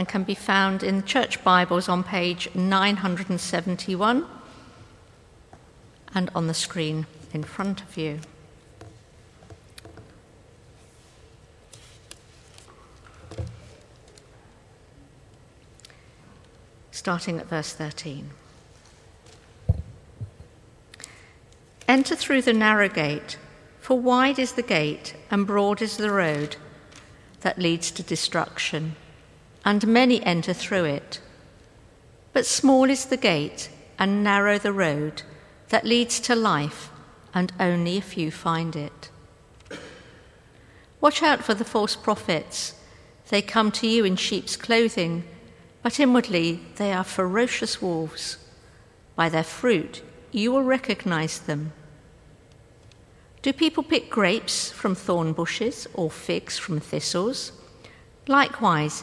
and can be found in Church Bibles on page 971 and on the screen in front of you. Starting at verse 13. Enter through the narrow gate, for wide is the gate and broad is the road that leads to destruction, and many enter through it. But small is the gate and narrow the road that leads to life, and only a few find it. Watch out for the false prophets. They come to you in sheep's clothing, but inwardly they are ferocious wolves. By their fruit you will recognize them. Do people pick grapes from thorn bushes or figs from thistles? Likewise,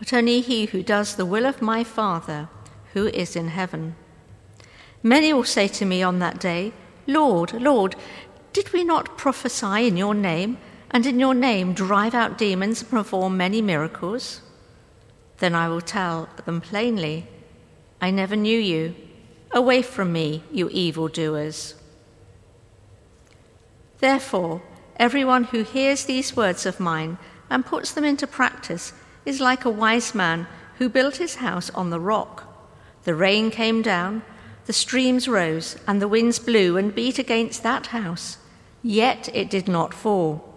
but only he who does the will of my Father who is in heaven. Many will say to me on that day, Lord, Lord, did we not prophesy in your name, and in your name drive out demons and perform many miracles? Then I will tell them plainly, I never knew you. Away from me, you evildoers. Therefore, everyone who hears these words of mine and puts them into practice is like a wise man who built his house on the rock. The rain came down, the streams rose, and the winds blew and beat against that house. Yet it did not fall,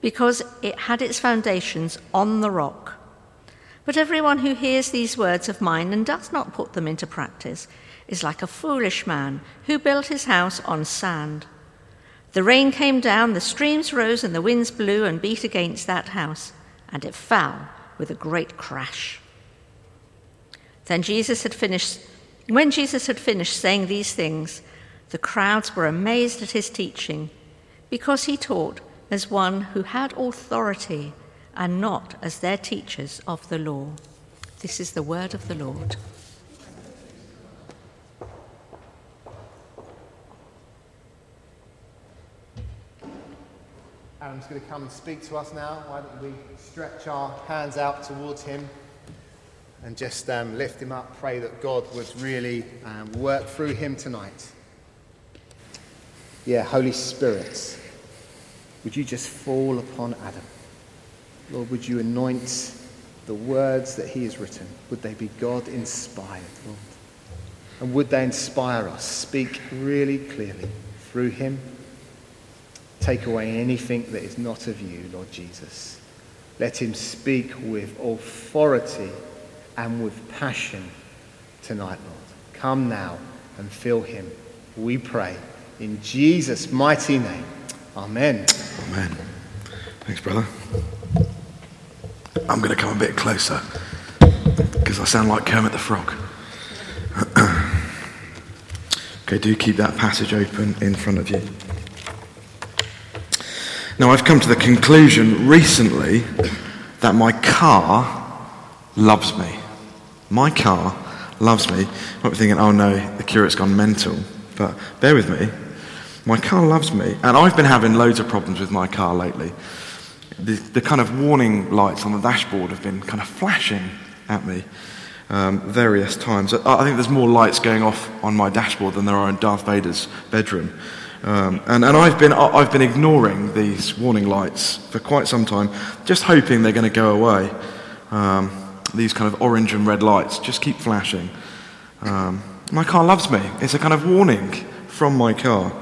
because it had its foundations on the rock. But everyone who hears these words of mine and does not put them into practice is like a foolish man who built his house on sand. The rain came down, the streams rose, and the winds blew and beat against that house, and it fell with a great crash. Then Jesus had finished, when Jesus had finished saying these things, the crowds were amazed at his teaching, because he taught as one who had authority and not as their teachers of the law. This is the word of the Lord. Adam's going to come and speak to us now. Why don't we stretch our hands out towards him and just um, lift him up, pray that God would really um, work through him tonight. Yeah, Holy Spirit, would you just fall upon Adam? Lord, would you anoint the words that he has written? Would they be God inspired, Lord? And would they inspire us? Speak really clearly through him Take away anything that is not of you, Lord Jesus. Let him speak with authority and with passion tonight, Lord. Come now and fill him, we pray. In Jesus' mighty name. Amen. Amen. Thanks, brother. I'm going to come a bit closer because I sound like Kermit the Frog. okay, do keep that passage open in front of you. Now, I've come to the conclusion recently that my car loves me. My car loves me. You might be thinking, oh no, the curate's gone mental. But bear with me. My car loves me. And I've been having loads of problems with my car lately. The, the kind of warning lights on the dashboard have been kind of flashing at me um, various times. I think there's more lights going off on my dashboard than there are in Darth Vader's bedroom. Um, and, and I've, been, I've been ignoring these warning lights for quite some time, just hoping they're going to go away. Um, these kind of orange and red lights just keep flashing. Um, my car loves me. It's a kind of warning from my car.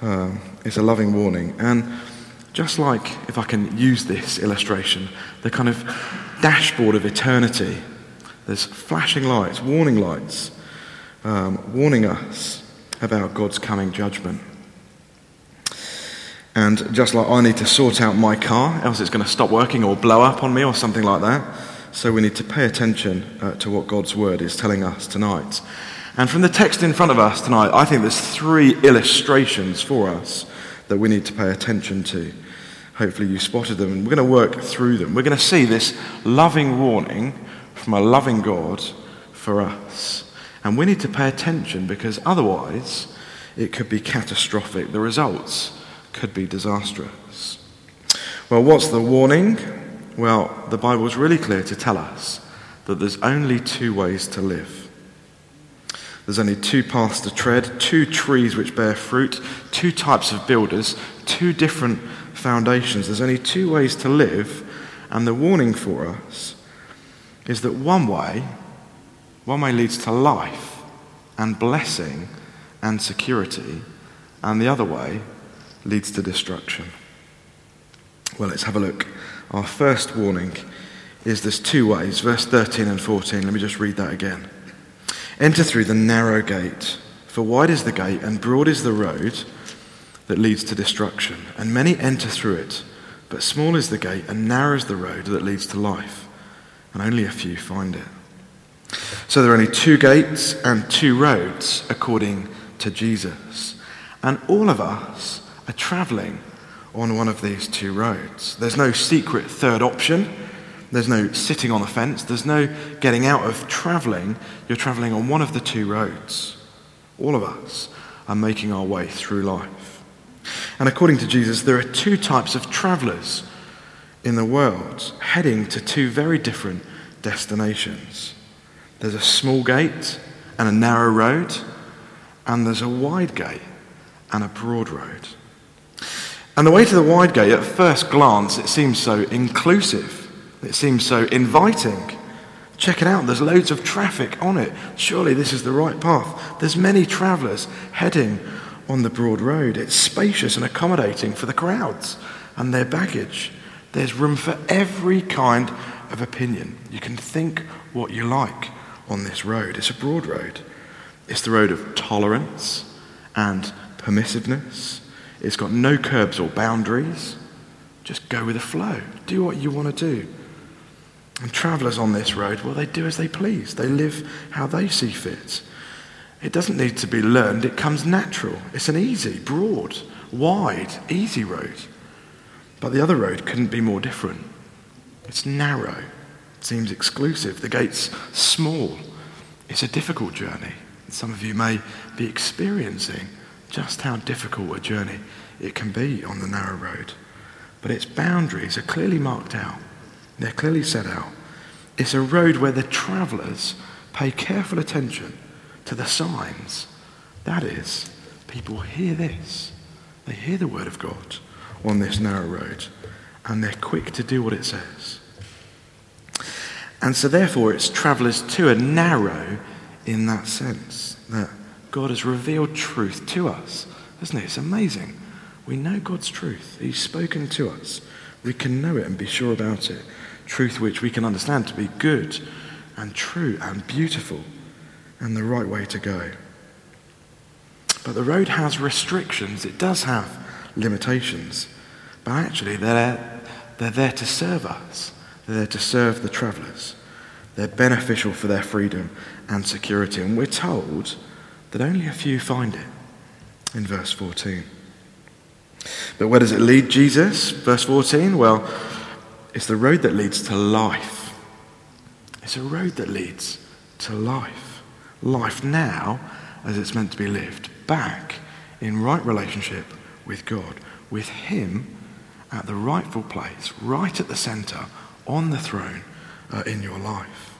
Um, it's a loving warning. And just like, if I can use this illustration, the kind of dashboard of eternity, there's flashing lights, warning lights, um, warning us about God's coming judgment. And just like I need to sort out my car, else it's going to stop working or blow up on me or something like that, so we need to pay attention uh, to what God's word is telling us tonight. And from the text in front of us tonight, I think there's three illustrations for us that we need to pay attention to. Hopefully, you spotted them, and we're going to work through them. We're going to see this loving warning from a loving God for us. And we need to pay attention because otherwise, it could be catastrophic. The results could be disastrous. Well, what's the warning? Well, the Bible is really clear to tell us that there's only two ways to live. There's only two paths to tread, two trees which bear fruit, two types of builders, two different foundations. There's only two ways to live, and the warning for us is that one way, one way leads to life and blessing and security, and the other way leads to destruction. Well, let's have a look. Our first warning is there's two ways, verse 13 and 14. Let me just read that again. Enter through the narrow gate, for wide is the gate and broad is the road that leads to destruction, and many enter through it. But small is the gate and narrow is the road that leads to life, and only a few find it. So there are only two gates and two roads according to Jesus. And all of us are traveling on one of these two roads. There's no secret third option. There's no sitting on the fence. There's no getting out of traveling. You're traveling on one of the two roads. All of us are making our way through life. And according to Jesus, there are two types of travelers in the world heading to two very different destinations. There's a small gate and a narrow road, and there's a wide gate and a broad road. And the way to the wide gate, at first glance, it seems so inclusive. It seems so inviting. Check it out, there's loads of traffic on it. Surely this is the right path. There's many travellers heading on the broad road. It's spacious and accommodating for the crowds and their baggage. There's room for every kind of opinion. You can think what you like on this road. It's a broad road. It's the road of tolerance and permissiveness. It's got no curbs or boundaries. Just go with the flow. Do what you want to do. And travellers on this road, well, they do as they please. They live how they see fit. It doesn't need to be learned, it comes natural. It's an easy, broad, wide, easy road. But the other road couldn't be more different. It's narrow, it seems exclusive. The gate's small. It's a difficult journey. Some of you may be experiencing just how difficult a journey it can be on the narrow road. But its boundaries are clearly marked out. They're clearly set out. It's a road where the travellers pay careful attention to the signs. That is, people hear this. They hear the word of God on this narrow road, and they're quick to do what it says. And so, therefore, its travellers too are narrow in that sense that God has revealed truth to us, isn't it? It's amazing. We know God's truth, He's spoken to us. We can know it and be sure about it truth which we can understand to be good and true and beautiful and the right way to go. But the road has restrictions, it does have limitations, but actually they're, they're there to serve us, they're there to serve the travellers. They're beneficial for their freedom and security, and we're told that only a few find it in verse 14. But where does it lead Jesus? Verse 14? Well, it's the road that leads to life. It's a road that leads to life. Life now as it's meant to be lived, back in right relationship with God, with Him at the rightful place, right at the centre, on the throne uh, in your life.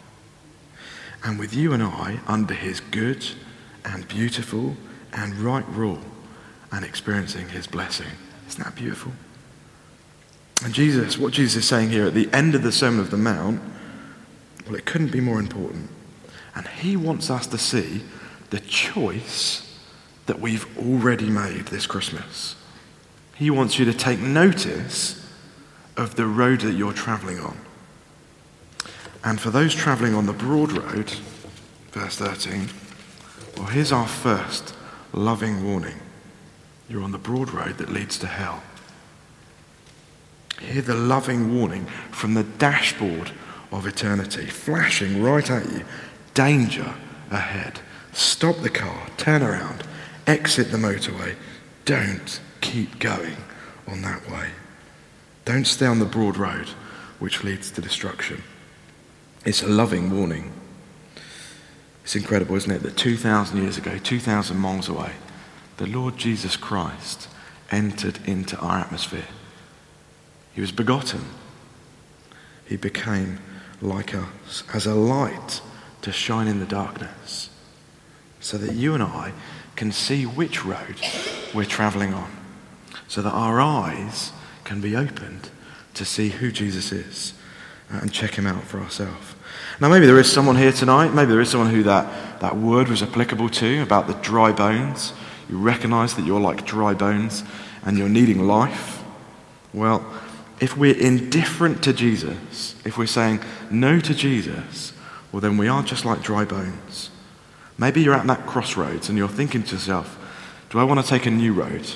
And with you and I under His good and beautiful and right rule and experiencing His blessing. Isn't that beautiful? And Jesus, what Jesus is saying here at the end of the Sermon of the Mount, well, it couldn't be more important. And he wants us to see the choice that we've already made this Christmas. He wants you to take notice of the road that you're traveling on. And for those traveling on the broad road, verse 13, well, here's our first loving warning. You're on the broad road that leads to hell. Hear the loving warning from the dashboard of eternity, flashing right at you. Danger ahead. Stop the car, turn around, exit the motorway. Don't keep going on that way. Don't stay on the broad road which leads to destruction. It's a loving warning. It's incredible, isn't it, that 2,000 years ago, 2,000 miles away, the Lord Jesus Christ entered into our atmosphere. He was begotten. He became like us as a light to shine in the darkness so that you and I can see which road we're traveling on, so that our eyes can be opened to see who Jesus is and check him out for ourselves. Now, maybe there is someone here tonight, maybe there is someone who that, that word was applicable to about the dry bones. You recognize that you're like dry bones and you're needing life. Well, if we're indifferent to Jesus, if we're saying no to Jesus, well, then we are just like dry bones. Maybe you're at that crossroads and you're thinking to yourself, do I want to take a new road?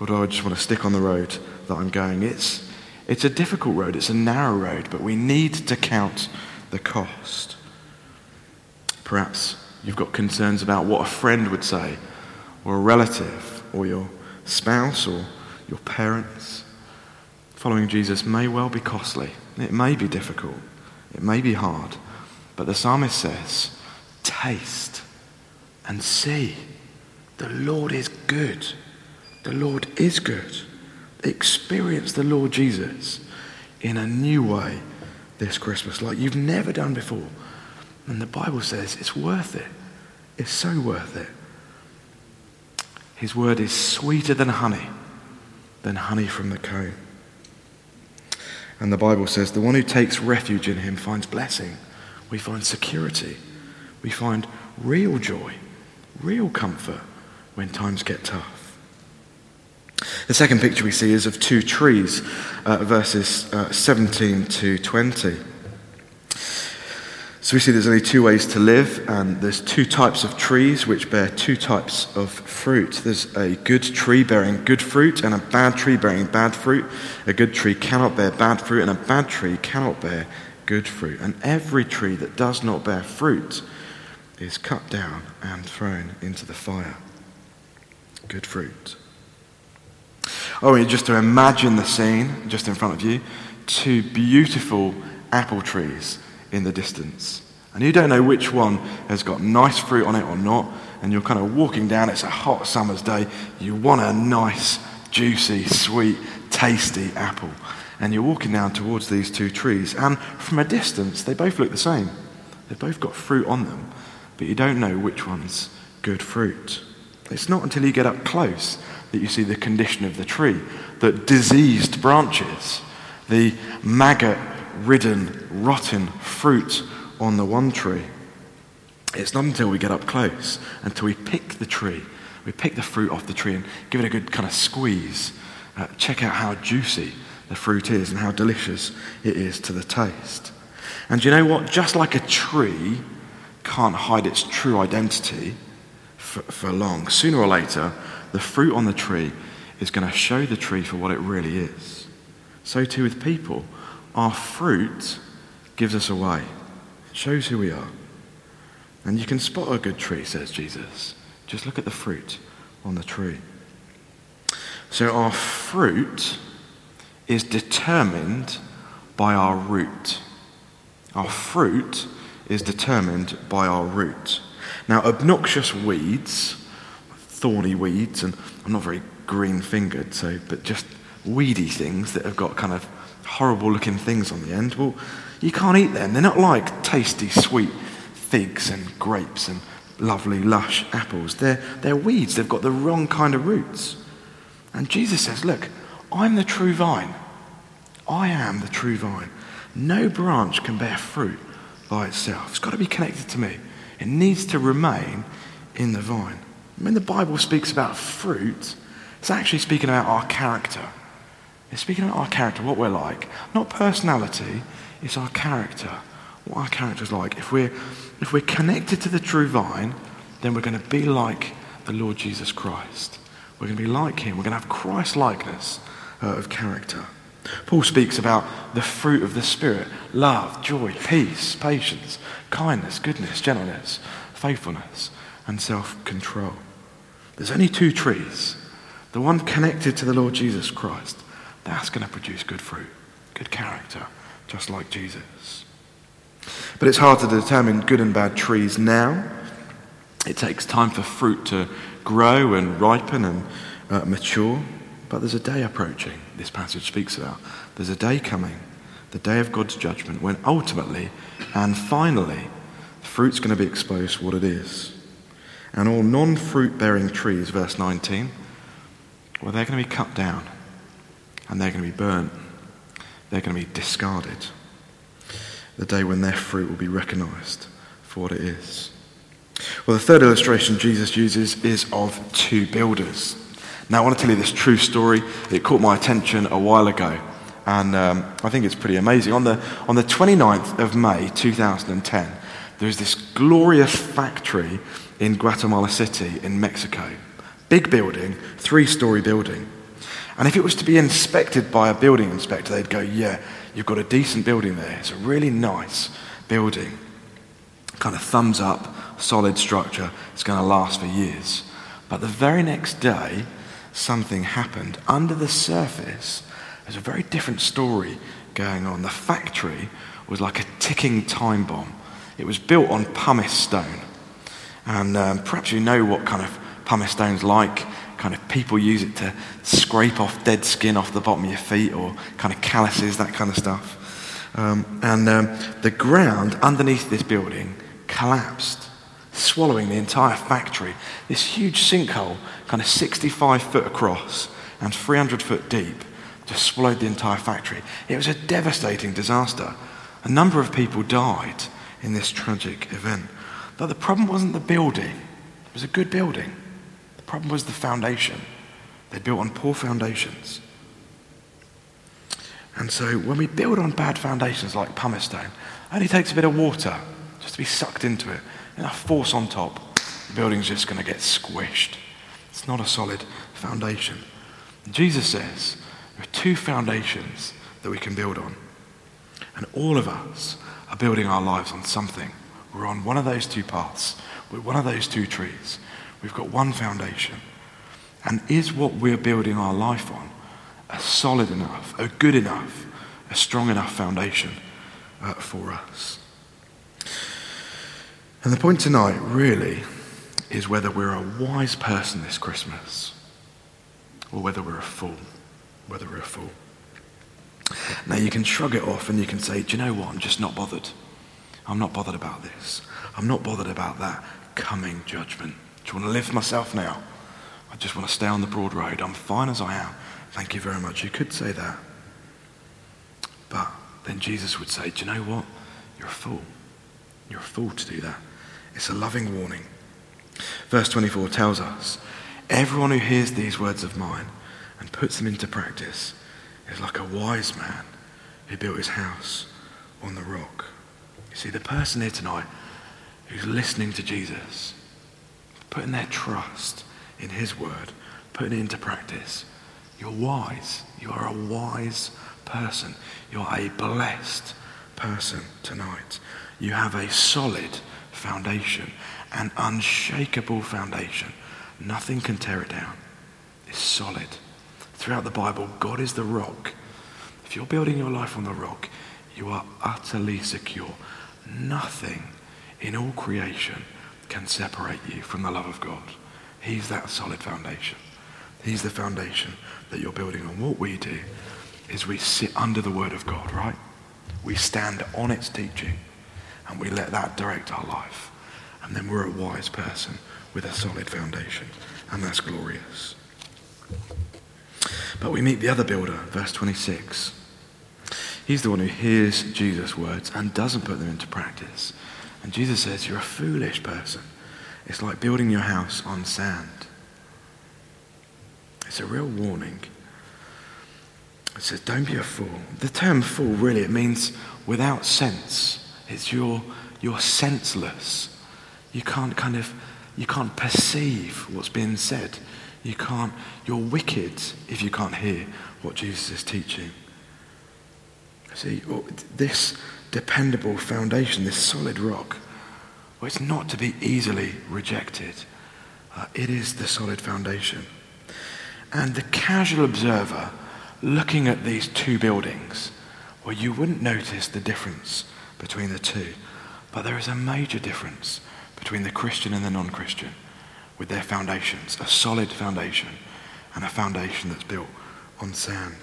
Or do I just want to stick on the road that I'm going? It's, it's a difficult road, it's a narrow road, but we need to count the cost. Perhaps you've got concerns about what a friend would say, or a relative, or your spouse, or your parents. Following Jesus may well be costly. It may be difficult. It may be hard. But the psalmist says, Taste and see. The Lord is good. The Lord is good. Experience the Lord Jesus in a new way this Christmas, like you've never done before. And the Bible says it's worth it. It's so worth it. His word is sweeter than honey, than honey from the comb. And the Bible says the one who takes refuge in him finds blessing. We find security. We find real joy, real comfort when times get tough. The second picture we see is of two trees, uh, verses uh, 17 to 20. So we see there's only two ways to live, and there's two types of trees which bear two types of fruit. There's a good tree bearing good fruit, and a bad tree bearing bad fruit. A good tree cannot bear bad fruit, and a bad tree cannot bear good fruit. And every tree that does not bear fruit is cut down and thrown into the fire. Good fruit. Oh, you just to imagine the scene just in front of you two beautiful apple trees in the distance. And you don't know which one has got nice fruit on it or not. And you're kind of walking down, it's a hot summer's day. You want a nice, juicy, sweet, tasty apple. And you're walking down towards these two trees. And from a distance, they both look the same. They've both got fruit on them but you don't know which one's good fruit. It's not until you get up close that you see the condition of the tree, the diseased branches, the maggot ridden, rotten fruit on the one tree. It's not until we get up close, until we pick the tree, we pick the fruit off the tree and give it a good kind of squeeze, uh, check out how juicy the fruit is and how delicious it is to the taste. And you know what? Just like a tree, can't hide its true identity for, for long. Sooner or later, the fruit on the tree is going to show the tree for what it really is. So too with people. Our fruit gives us away, it shows who we are. And you can spot a good tree, says Jesus. Just look at the fruit on the tree. So our fruit is determined by our root. Our fruit is determined by our root. Now, obnoxious weeds, thorny weeds, and I'm not very green fingered, so, but just weedy things that have got kind of horrible looking things on the end, well, you can't eat them. They're not like tasty, sweet figs and grapes and lovely, lush apples. They're, they're weeds. They've got the wrong kind of roots. And Jesus says, Look, I'm the true vine. I am the true vine. No branch can bear fruit by itself. It's got to be connected to me. It needs to remain in the vine. When the Bible speaks about fruit, it's actually speaking about our character. It's speaking about our character, what we're like. Not personality, it's our character. What our character's like. If we're, if we're connected to the true vine, then we're going to be like the Lord Jesus Christ. We're going to be like him. We're going to have Christ likeness uh, of character. Paul speaks about the fruit of the Spirit love, joy, peace, patience, kindness, goodness, gentleness, faithfulness, and self control. There's only two trees. The one connected to the Lord Jesus Christ, that's going to produce good fruit, good character, just like Jesus. But it's hard to determine good and bad trees now. It takes time for fruit to grow and ripen and uh, mature. But there's a day approaching, this passage speaks about. There's a day coming, the day of God's judgment, when ultimately and finally, the fruit's going to be exposed what it is. And all non fruit bearing trees, verse 19, well, they're going to be cut down and they're going to be burnt. They're going to be discarded. The day when their fruit will be recognized for what it is. Well, the third illustration Jesus uses is of two builders. Now, I want to tell you this true story. It caught my attention a while ago, and um, I think it's pretty amazing. On the, on the 29th of May 2010, there's this glorious factory in Guatemala City in Mexico. Big building, three story building. And if it was to be inspected by a building inspector, they'd go, Yeah, you've got a decent building there. It's a really nice building. Kind of thumbs up, solid structure. It's going to last for years. But the very next day, something happened. Under the surface, there's a very different story going on. The factory was like a ticking time bomb. It was built on pumice stone. And um, perhaps you know what kind of pumice stone's like. Kind of people use it to scrape off dead skin off the bottom of your feet or kind of calluses, that kind of stuff. Um, and um, the ground underneath this building collapsed swallowing the entire factory. This huge sinkhole, kind of 65 foot across and 300 foot deep, just swallowed the entire factory. It was a devastating disaster. A number of people died in this tragic event. But the problem wasn't the building, it was a good building. The problem was the foundation. They built on poor foundations. And so when we build on bad foundations like pumice stone, it only takes a bit of water just to be sucked into it enough force on top, the building's just going to get squished. It's not a solid foundation. Jesus says there are two foundations that we can build on. And all of us are building our lives on something. We're on one of those two paths. We're one of those two trees. We've got one foundation. And is what we're building our life on a solid enough, a good enough, a strong enough foundation uh, for us? And the point tonight really is whether we're a wise person this Christmas or whether we're a fool. Whether we're a fool. Now, you can shrug it off and you can say, Do you know what? I'm just not bothered. I'm not bothered about this. I'm not bothered about that coming judgment. Do you want to live for myself now? I just want to stay on the broad road. I'm fine as I am. Thank you very much. You could say that. But then Jesus would say, Do you know what? You're a fool. You're a fool to do that. It's a loving warning. Verse 24 tells us everyone who hears these words of mine and puts them into practice is like a wise man who built his house on the rock. You see, the person here tonight who's listening to Jesus, putting their trust in his word, putting it into practice, you're wise. You are a wise person. You're a blessed person tonight. You have a solid foundation, an unshakable foundation. Nothing can tear it down. It's solid. Throughout the Bible, God is the rock. If you're building your life on the rock, you are utterly secure. Nothing in all creation can separate you from the love of God. He's that solid foundation. He's the foundation that you're building on. What we do is we sit under the Word of God, right? We stand on its teaching and we let that direct our life. And then we're a wise person with a solid foundation. And that's glorious. But we meet the other builder, verse 26. He's the one who hears Jesus' words and doesn't put them into practice. And Jesus says, You're a foolish person. It's like building your house on sand. It's a real warning. It says, Don't be a fool. The term fool, really, it means without sense. It's you're, you're senseless. You can't kind of, you can't perceive what's being said. You can't, you're wicked if you can't hear what Jesus is teaching. See, oh, this dependable foundation, this solid rock, well, it's not to be easily rejected. Uh, it is the solid foundation. And the casual observer looking at these two buildings, well, you wouldn't notice the difference between the two. But there is a major difference between the Christian and the non Christian with their foundations a solid foundation and a foundation that's built on sand.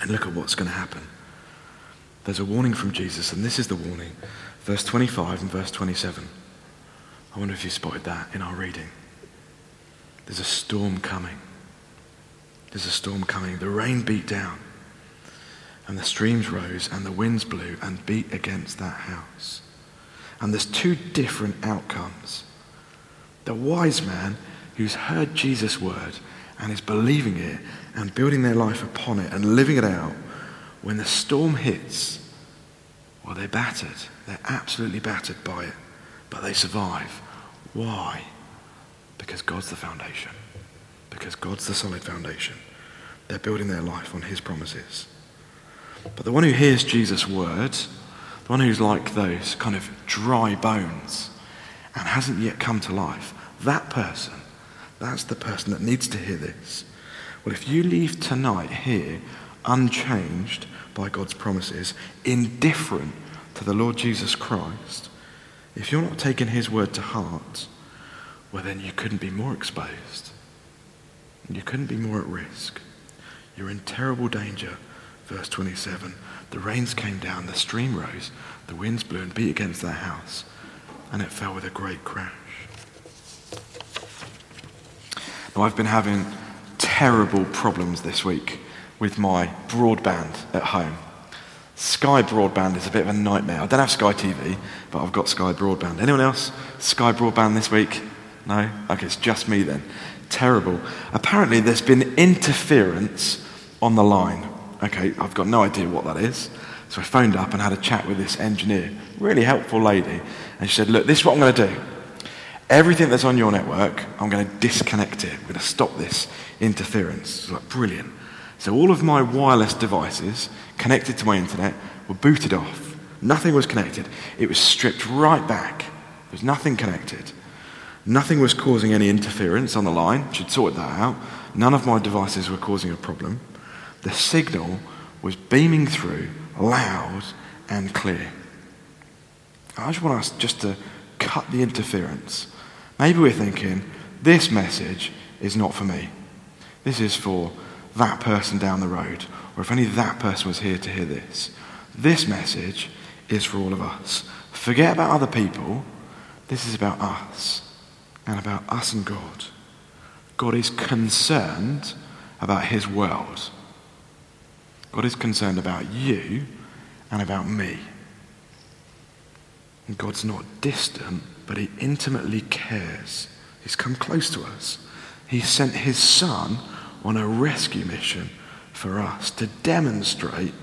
And look at what's going to happen. There's a warning from Jesus, and this is the warning. Verse 25 and verse 27. I wonder if you spotted that in our reading. There's a storm coming. There's a storm coming. The rain beat down, and the streams rose, and the winds blew and beat against that house. And there's two different outcomes. The wise man who's heard Jesus' word and is believing it and building their life upon it and living it out, when the storm hits, well, they're battered. They're absolutely battered by it, but they survive. Why? Because God's the foundation. Because God's the solid foundation. They're building their life on His promises. But the one who hears Jesus' words, the one who's like those kind of dry bones and hasn't yet come to life, that person, that's the person that needs to hear this. Well, if you leave tonight here unchanged by God's promises, indifferent to the Lord Jesus Christ, if you're not taking his word to heart, well, then you couldn't be more exposed. You couldn't be more at risk. You're in terrible danger. Verse 27 The rains came down, the stream rose, the winds blew and beat against that house, and it fell with a great crash. I've been having terrible problems this week with my broadband at home. Sky Broadband is a bit of a nightmare. I don't have Sky TV, but I've got Sky Broadband. Anyone else? Sky Broadband this week? No? Okay, it's just me then. Terrible. Apparently, there's been interference on the line. Okay, I've got no idea what that is. So I phoned up and had a chat with this engineer, really helpful lady, and she said, Look, this is what I'm going to do. Everything that's on your network, I'm going to disconnect it. I'm going to stop this interference. It's like, brilliant. So all of my wireless devices connected to my internet were booted off. Nothing was connected. It was stripped right back. There was nothing connected. Nothing was causing any interference on the line. She'd sorted that out. None of my devices were causing a problem. The signal was beaming through loud and clear. I just want us just to cut the interference. Maybe we're thinking, this message is not for me. This is for that person down the road, or if only that person was here to hear this. This message is for all of us. Forget about other people. This is about us and about us and God. God is concerned about his world. God is concerned about you and about me. And God's not distant, but he intimately cares. He's come close to us. He sent his son on a rescue mission for us to demonstrate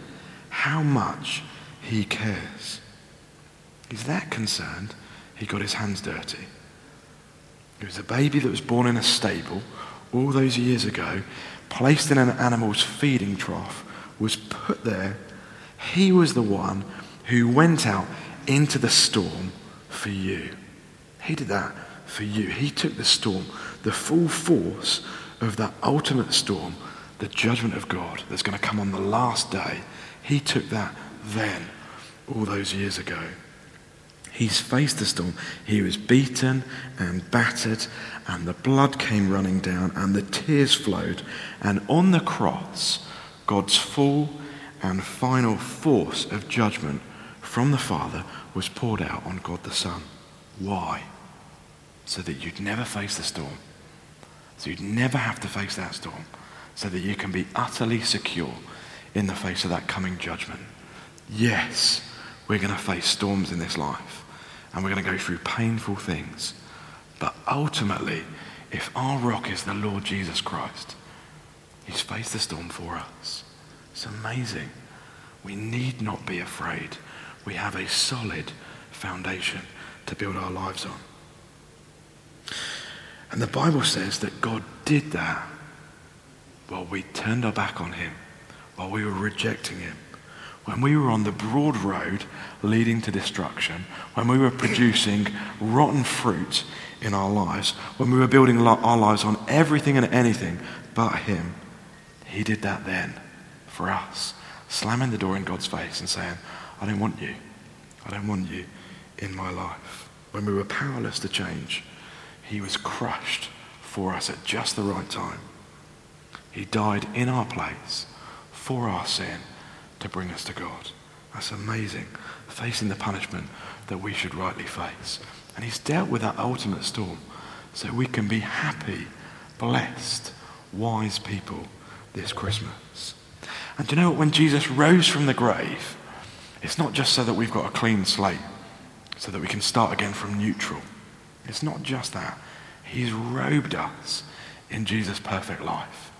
how much he cares. He's that concerned, he got his hands dirty. It was a baby that was born in a stable all those years ago, placed in an animal's feeding trough, was put there. He was the one who went out into the storm for you. He did that for you. He took the storm, the full force of that ultimate storm, the judgment of God that's going to come on the last day, he took that then, all those years ago. He's faced the storm. He was beaten and battered, and the blood came running down, and the tears flowed. And on the cross, God's full and final force of judgment from the Father was poured out on God the Son. Why? So that you'd never face the storm so you'd never have to face that storm, so that you can be utterly secure in the face of that coming judgment. Yes, we're going to face storms in this life, and we're going to go through painful things. But ultimately, if our rock is the Lord Jesus Christ, He's faced the storm for us. It's amazing. We need not be afraid. We have a solid foundation to build our lives on. And the Bible says that God did that while we turned our back on Him, while we were rejecting him, when we were on the broad road leading to destruction, when we were producing rotten fruit in our lives, when we were building our lives on everything and anything but him, he did that then for us, slamming the door in God's face and saying, I don't want you. I don't want you in my life. When we were powerless to change, he was crushed for us at just the right time. He died in our place for our sin to bring us to God. That's amazing. Facing the punishment that we should rightly face. And he's dealt with that ultimate storm so we can be happy, blessed, wise people this Christmas. And do you know what? When Jesus rose from the grave, it's not just so that we've got a clean slate, so that we can start again from neutral. It's not just that. He's robed us in Jesus' perfect life.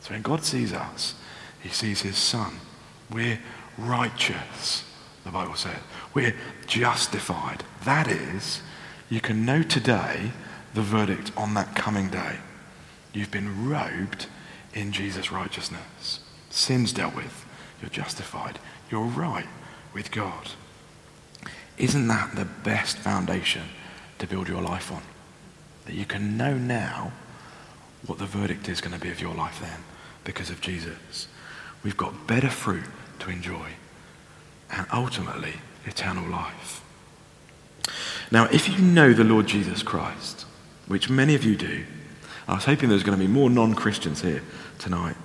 So when God sees us, he sees his son. We're righteous, the Bible says. We're justified. That is, you can know today the verdict on that coming day. You've been robed in Jesus' righteousness. Sin's dealt with. You're justified. You're right with God. Isn't that the best foundation to build your life on? That you can know now what the verdict is going to be of your life then because of Jesus. We've got better fruit to enjoy and ultimately eternal life. Now, if you know the Lord Jesus Christ, which many of you do, I was hoping there's going to be more non Christians here tonight.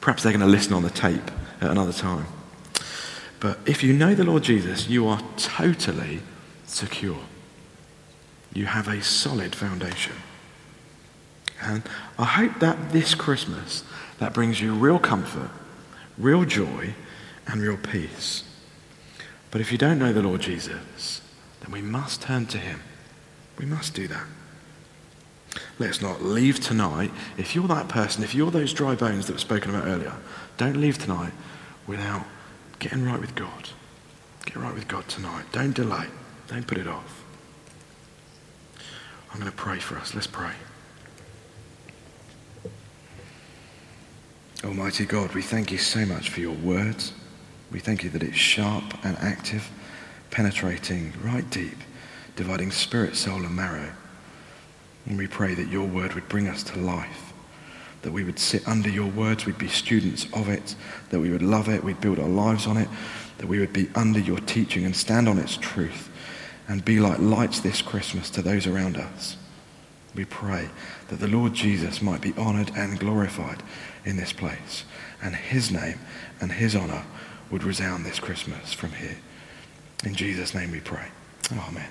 Perhaps they're going to listen on the tape at another time. But if you know the Lord Jesus, you are totally secure. You have a solid foundation. And I hope that this Christmas, that brings you real comfort, real joy, and real peace. But if you don't know the Lord Jesus, then we must turn to him. We must do that. Let's not leave tonight. If you're that person, if you're those dry bones that were spoken about earlier, don't leave tonight without getting right with God. Get right with God tonight. Don't delay. Don't put it off. I'm going to pray for us. Let's pray. Almighty God, we thank you so much for your words. We thank you that it's sharp and active, penetrating right deep, dividing spirit, soul, and marrow. And we pray that your word would bring us to life, that we would sit under your words, we'd be students of it, that we would love it, we'd build our lives on it, that we would be under your teaching and stand on its truth and be like lights this Christmas to those around us. We pray that the Lord Jesus might be honored and glorified in this place, and his name and his honor would resound this Christmas from here. In Jesus' name we pray. Amen.